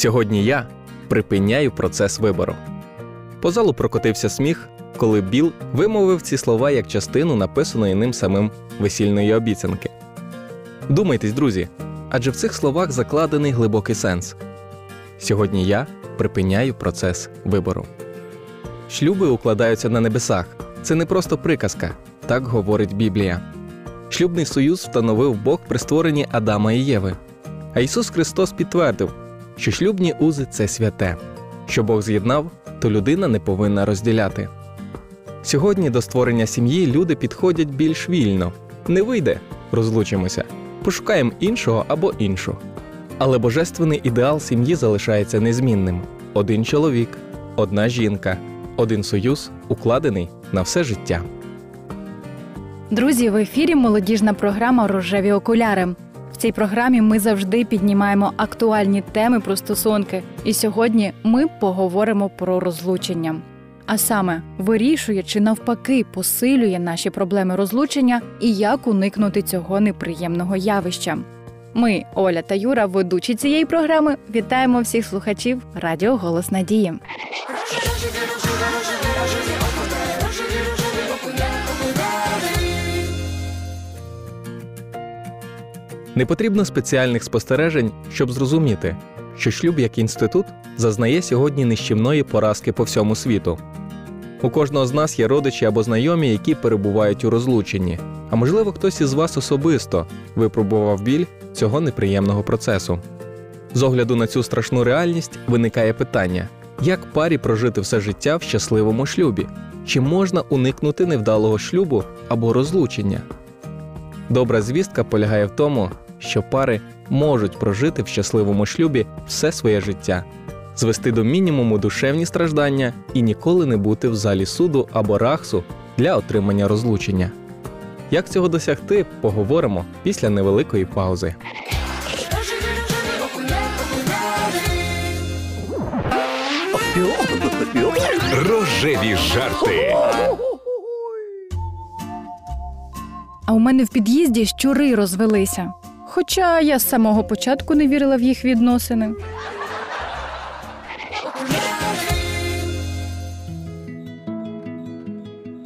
Сьогодні я припиняю процес вибору. По залу прокотився сміх, коли Біл вимовив ці слова як частину написаної ним самим весільної обіцянки. Думайтесь, друзі, адже в цих словах закладений глибокий сенс. Сьогодні я припиняю процес вибору. Шлюби укладаються на небесах. Це не просто приказка, так говорить Біблія. Шлюбний союз встановив Бог при створенні Адама і Єви. А Ісус Христос підтвердив, що шлюбні узи це святе. Що Бог з'єднав, то людина не повинна розділяти. Сьогодні до створення сім'ї люди підходять більш вільно. Не вийде, розлучимося, пошукаємо іншого або іншу. Але божественний ідеал сім'ї залишається незмінним: один чоловік, одна жінка, один союз, укладений на все життя. Друзі, в ефірі молодіжна програма Рожеві окуляри. Цій програмі ми завжди піднімаємо актуальні теми про стосунки. І сьогодні ми поговоримо про розлучення. А саме вирішує чи навпаки посилює наші проблеми розлучення і як уникнути цього неприємного явища. Ми, Оля та Юра, ведучі цієї програми, вітаємо всіх слухачів Радіо Голос Надії. Не потрібно спеціальних спостережень, щоб зрозуміти, що шлюб як інститут зазнає сьогодні нищівної поразки по всьому світу. У кожного з нас є родичі або знайомі, які перебувають у розлученні. А можливо, хтось із вас особисто випробував біль цього неприємного процесу. З огляду на цю страшну реальність виникає питання: як парі прожити все життя в щасливому шлюбі? Чи можна уникнути невдалого шлюбу або розлучення? Добра звістка полягає в тому, що пари можуть прожити в щасливому шлюбі все своє життя, звести до мінімуму душевні страждання і ніколи не бути в залі суду або рахсу для отримання розлучення. Як цього досягти, поговоримо після невеликої паузи. Рожеві жарти. А у мене в під'їзді щури розвелися. Хоча я з самого початку не вірила в їх відносини.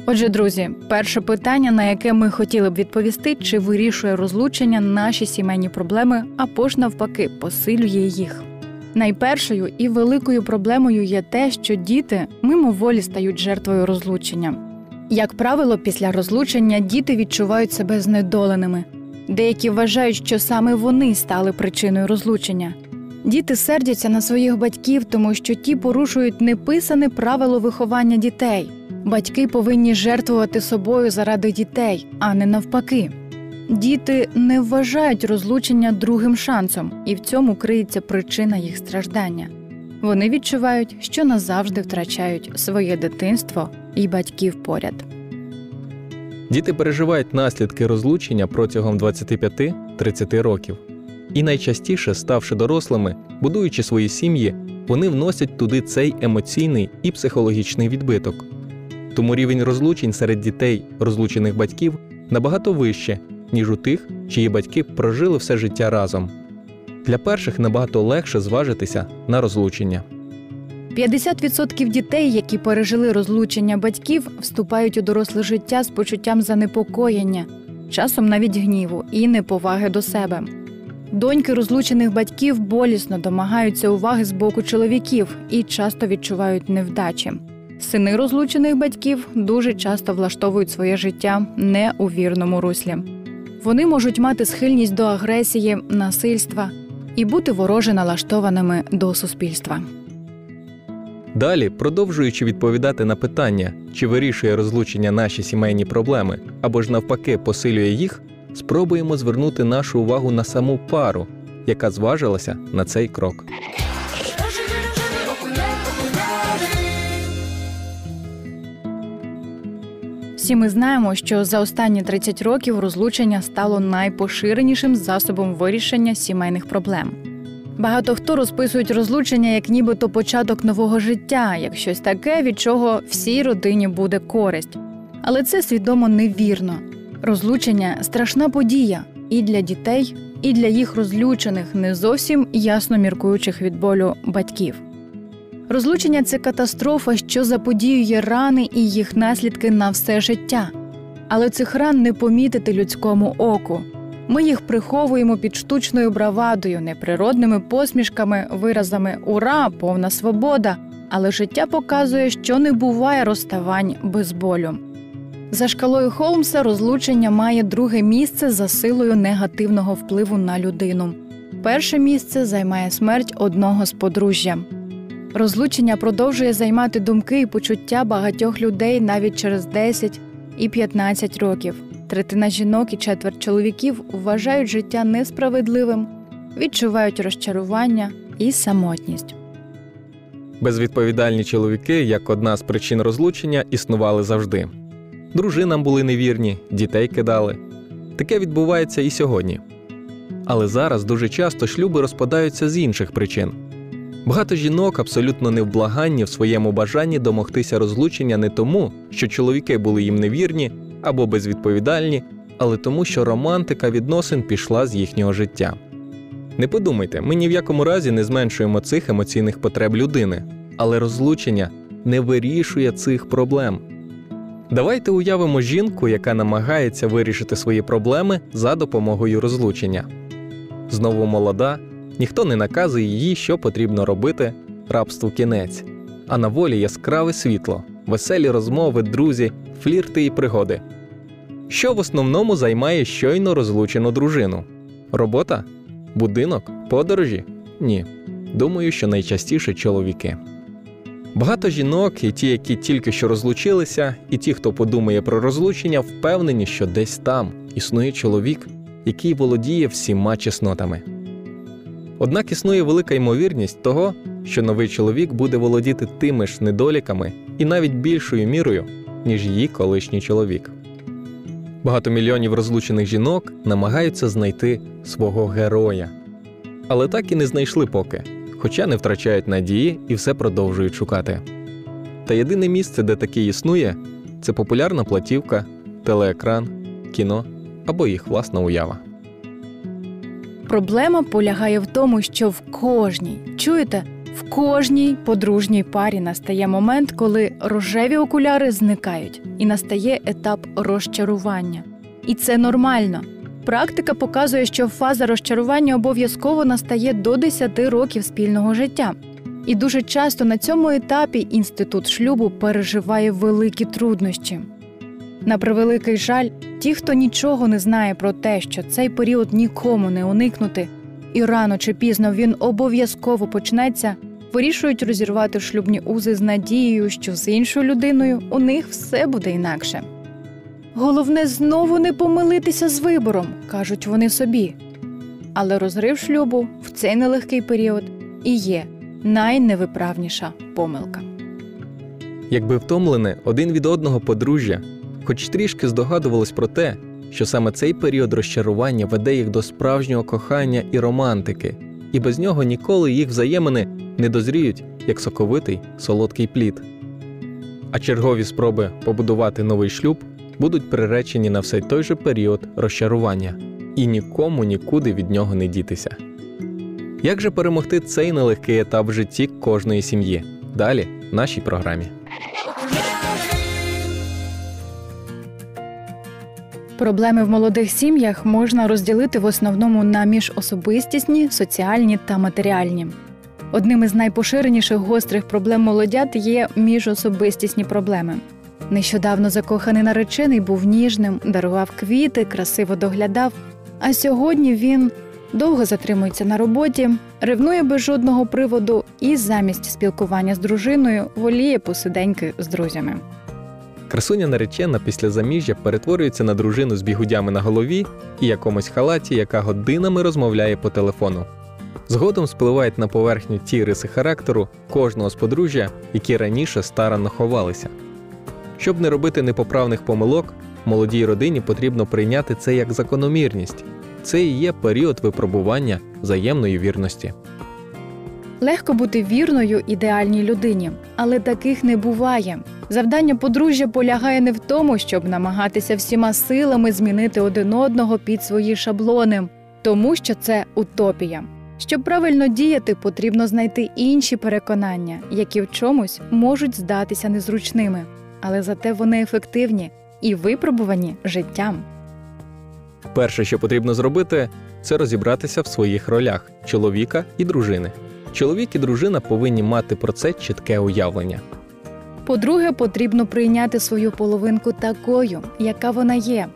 Отже, друзі, перше питання, на яке ми хотіли б відповісти, чи вирішує розлучення наші сімейні проблеми, або ж навпаки, посилює їх. Найпершою і великою проблемою є те, що діти мимоволі стають жертвою розлучення. Як правило, після розлучення діти відчувають себе знедоленими. Деякі вважають, що саме вони стали причиною розлучення. Діти сердяться на своїх батьків, тому що ті порушують неписане правило виховання дітей. Батьки повинні жертвувати собою заради дітей, а не навпаки. Діти не вважають розлучення другим шансом, і в цьому криється причина їх страждання. Вони відчувають, що назавжди втрачають своє дитинство і батьків поряд. Діти переживають наслідки розлучення протягом 25-30 років. І найчастіше, ставши дорослими, будуючи свої сім'ї, вони вносять туди цей емоційний і психологічний відбиток. Тому рівень розлучень серед дітей розлучених батьків набагато вище, ніж у тих, чиї батьки прожили все життя разом. Для перших набагато легше зважитися на розлучення. 50% дітей, які пережили розлучення батьків, вступають у доросле життя з почуттям занепокоєння, часом навіть гніву і неповаги до себе. Доньки розлучених батьків болісно домагаються уваги з боку чоловіків і часто відчувають невдачі. Сини розлучених батьків дуже часто влаштовують своє життя не у вірному руслі. Вони можуть мати схильність до агресії, насильства і бути вороже налаштованими до суспільства. Далі, продовжуючи відповідати на питання, чи вирішує розлучення наші сімейні проблеми або ж навпаки посилює їх, спробуємо звернути нашу увагу на саму пару, яка зважилася на цей крок. Всі ми знаємо, що за останні 30 років розлучення стало найпоширенішим засобом вирішення сімейних проблем. Багато хто розписують розлучення як нібито початок нового життя, як щось таке, від чого всій родині буде користь. Але це свідомо невірно. Розлучення страшна подія і для дітей, і для їх розлючених, не зовсім ясно міркуючих від болю батьків. Розлучення це катастрофа, що заподіює рани і їх наслідки на все життя. Але цих ран не помітити людському оку. Ми їх приховуємо під штучною бравадою, неприродними посмішками, виразами ура, повна свобода. Але життя показує, що не буває розставань без болю. За шкалою Холмса розлучення має друге місце за силою негативного впливу на людину. Перше місце займає смерть одного з подружжя. Розлучення продовжує займати думки і почуття багатьох людей навіть через 10 і 15 років. Третина жінок і четверть чоловіків вважають життя несправедливим, відчувають розчарування і самотність. Безвідповідальні чоловіки, як одна з причин розлучення, існували завжди. Дружинам були невірні, дітей кидали. Таке відбувається і сьогодні. Але зараз дуже часто шлюби розпадаються з інших причин. Багато жінок абсолютно невблаганні в своєму бажанні домогтися розлучення не тому, що чоловіки були їм невірні або безвідповідальні, але тому, що романтика відносин пішла з їхнього життя. Не подумайте, ми ні в якому разі не зменшуємо цих емоційних потреб людини, але розлучення не вирішує цих проблем. Давайте уявимо жінку, яка намагається вирішити свої проблеми за допомогою розлучення. Знову молода, ніхто не наказує їй, що потрібно робити, рабству кінець, а на волі яскраве світло, веселі розмови, друзі, флірти і пригоди. Що в основному займає щойно розлучену дружину? Робота? Будинок? Подорожі? Ні. Думаю, що найчастіше чоловіки. Багато жінок, і ті, які тільки що розлучилися, і ті, хто подумає про розлучення, впевнені, що десь там існує чоловік, який володіє всіма чеснотами. Однак існує велика ймовірність того, що новий чоловік буде володіти тими ж недоліками і навіть більшою мірою, ніж її колишній чоловік. Багато мільйонів розлучених жінок намагаються знайти свого героя, але так і не знайшли поки, хоча не втрачають надії і все продовжують шукати. Та єдине місце, де таке існує, це популярна платівка, телеекран, кіно або їх власна уява. Проблема полягає в тому, що в кожній, чуєте, в кожній подружній парі настає момент, коли рожеві окуляри зникають, і настає етап розчарування. І це нормально. Практика показує, що фаза розчарування обов'язково настає до 10 років спільного життя. І дуже часто на цьому етапі інститут шлюбу переживає великі труднощі. На превеликий жаль, ті, хто нічого не знає про те, що цей період нікому не уникнути, і рано чи пізно він обов'язково почнеться, вирішують розірвати шлюбні узи з надією, що з іншою людиною у них все буде інакше. Головне знову не помилитися з вибором, кажуть вони собі. Але розрив шлюбу в цей нелегкий період і є найневиправніша помилка. Якби втомлене один від одного подружжя, хоч трішки здогадувалось про те, що саме цей період розчарування веде їх до справжнього кохання і романтики, і без нього ніколи їх взаємини не дозріють, як соковитий солодкий плід. А чергові спроби побудувати новий шлюб будуть приречені на все той же період розчарування, і нікому нікуди від нього не дітися. Як же перемогти цей нелегкий етап в житті кожної сім'ї? Далі в нашій програмі. Проблеми в молодих сім'ях можна розділити в основному на міжособистісні, соціальні та матеріальні. Одним із найпоширеніших гострих проблем молодят є міжособистісні проблеми. Нещодавно закоханий наречений був ніжним, дарував квіти, красиво доглядав. А сьогодні він довго затримується на роботі, ревнує без жодного приводу і замість спілкування з дружиною воліє посиденьки з друзями. Красуня наречена після заміжжя перетворюється на дружину з бігудями на голові і якомусь халаті, яка годинами розмовляє по телефону. Згодом спливають на поверхню ті риси характеру кожного з подружжя, які раніше старанно ховалися. Щоб не робити непоправних помилок, молодій родині потрібно прийняти це як закономірність. Це і є період випробування взаємної вірності. Легко бути вірною ідеальній людині, але таких не буває. Завдання подружжя полягає не в тому, щоб намагатися всіма силами змінити один одного під свої шаблони, тому що це утопія. Щоб правильно діяти, потрібно знайти інші переконання, які в чомусь можуть здатися незручними, але зате вони ефективні і випробувані життям. Перше, що потрібно зробити, це розібратися в своїх ролях чоловіка і дружини. Чоловік і дружина повинні мати про це чітке уявлення. По-друге, потрібно прийняти свою половинку такою, яка вона є,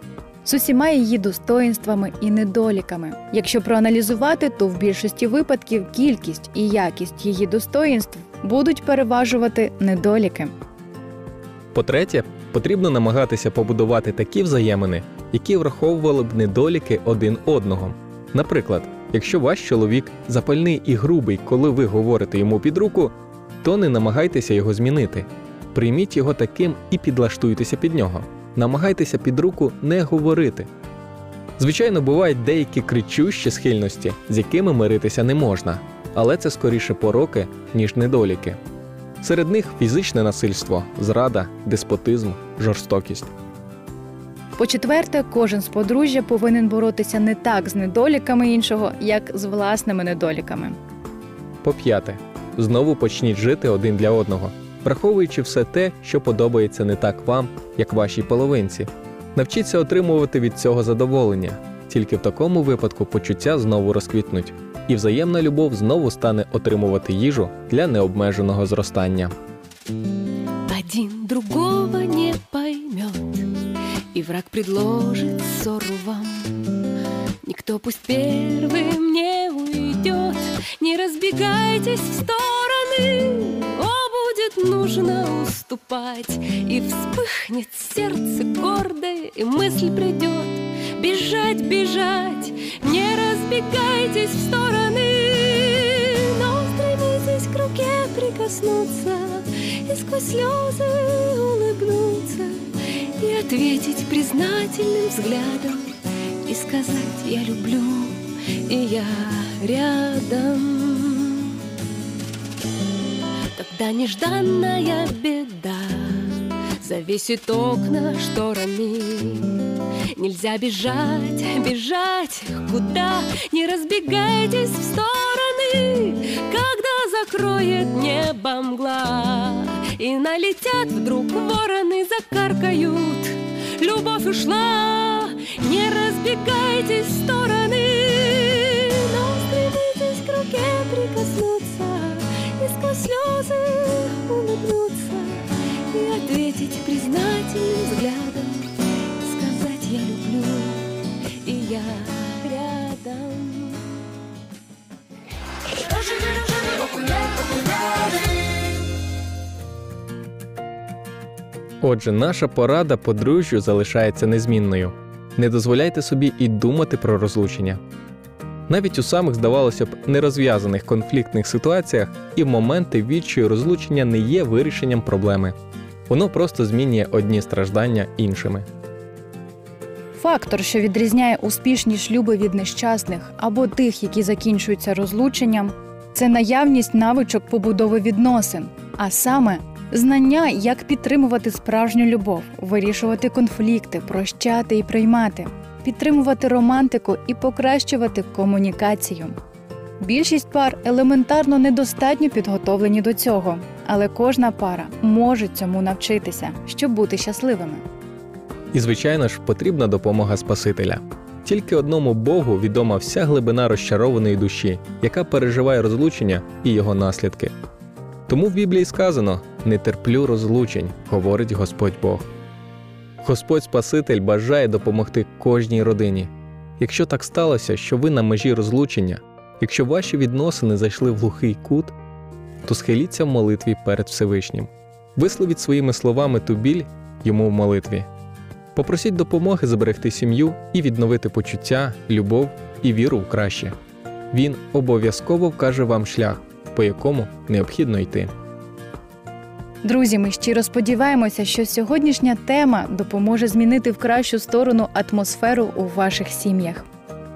з усіма її достоїнствами і недоліками. Якщо проаналізувати, то в більшості випадків кількість і якість її достоїнств будуть переважувати недоліки. По-третє, потрібно намагатися побудувати такі взаємини, які враховували б недоліки один одного. Наприклад, якщо ваш чоловік запальний і грубий, коли ви говорите йому під руку, то не намагайтеся його змінити. Прийміть його таким і підлаштуйтеся під нього. Намагайтеся під руку не говорити. Звичайно, бувають деякі кричущі схильності, з якими миритися не можна, але це скоріше пороки, ніж недоліки. Серед них фізичне насильство, зрада, деспотизм, жорстокість. По-четверте, кожен з подружжя повинен боротися не так з недоліками іншого, як з власними недоліками. По-п'яте, знову почніть жити один для одного, враховуючи все те, що подобається не так вам, як вашій половинці. Навчіться отримувати від цього задоволення. Тільки в такому випадку почуття знову розквітнуть, і взаємна любов знову стане отримувати їжу для необмеженого зростання. Один другого не поймет, и враг предложит ссору вам. Никто пусть первым не уйдет, не разбегайтесь в стороны. Будет нужно уступать, и вспыхнет сердце гордое, и мысль придет бежать, бежать. Не разбегайтесь в стороны, но стремитесь к руке прикоснуться и сквозь слезы улыбнуться и ответить признательным взглядом и сказать я люблю и я рядом. Тогда нежданная беда завесит окна шторами. Нельзя бежать, бежать куда, не разбегайтесь в стороны, когда закроет небо мгла и налетят вдруг вороны, закаркают. Любовь ушла, не разбегайтесь в стороны, Отже, наша порада подружжю залишається незмінною. Не дозволяйте собі і думати про розлучення. Навіть у самих, здавалося б, нерозв'язаних конфліктних ситуаціях і в моменти відчаю розлучення не є вирішенням проблеми. Воно просто змінює одні страждання іншими. Фактор, що відрізняє успішні шлюби від нещасних або тих, які закінчуються розлученням, це наявність навичок побудови відносин, а саме знання, як підтримувати справжню любов, вирішувати конфлікти, прощати і приймати, підтримувати романтику і покращувати комунікацію. Більшість пар елементарно недостатньо підготовлені до цього, але кожна пара може цьому навчитися, щоб бути щасливими. І, звичайно ж, потрібна допомога Спасителя. Тільки одному Богу відома вся глибина розчарованої душі, яка переживає розлучення і його наслідки. Тому в Біблії сказано: не терплю розлучень, говорить Господь Бог. Господь Спаситель бажає допомогти кожній родині. Якщо так сталося, що ви на межі розлучення, якщо ваші відносини зайшли в глухий кут, то схиліться в молитві перед Всевишнім. Висловіть своїми словами ту біль йому в молитві. Попросіть допомоги зберегти сім'ю і відновити почуття, любов і віру в краще. Він обов'язково вкаже вам шлях, по якому необхідно йти. Друзі, ми щиро сподіваємося, що сьогоднішня тема допоможе змінити в кращу сторону атмосферу у ваших сім'ях.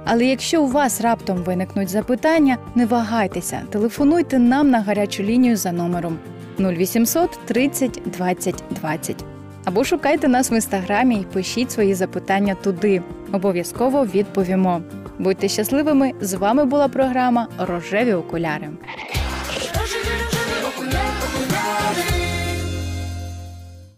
Але якщо у вас раптом виникнуть запитання, не вагайтеся, телефонуйте нам на гарячу лінію за номером 0800 30 20 20. Або шукайте нас в інстаграмі і пишіть свої запитання туди. Обов'язково відповімо. Будьте щасливими! З вами була програма Рожеві окуляри.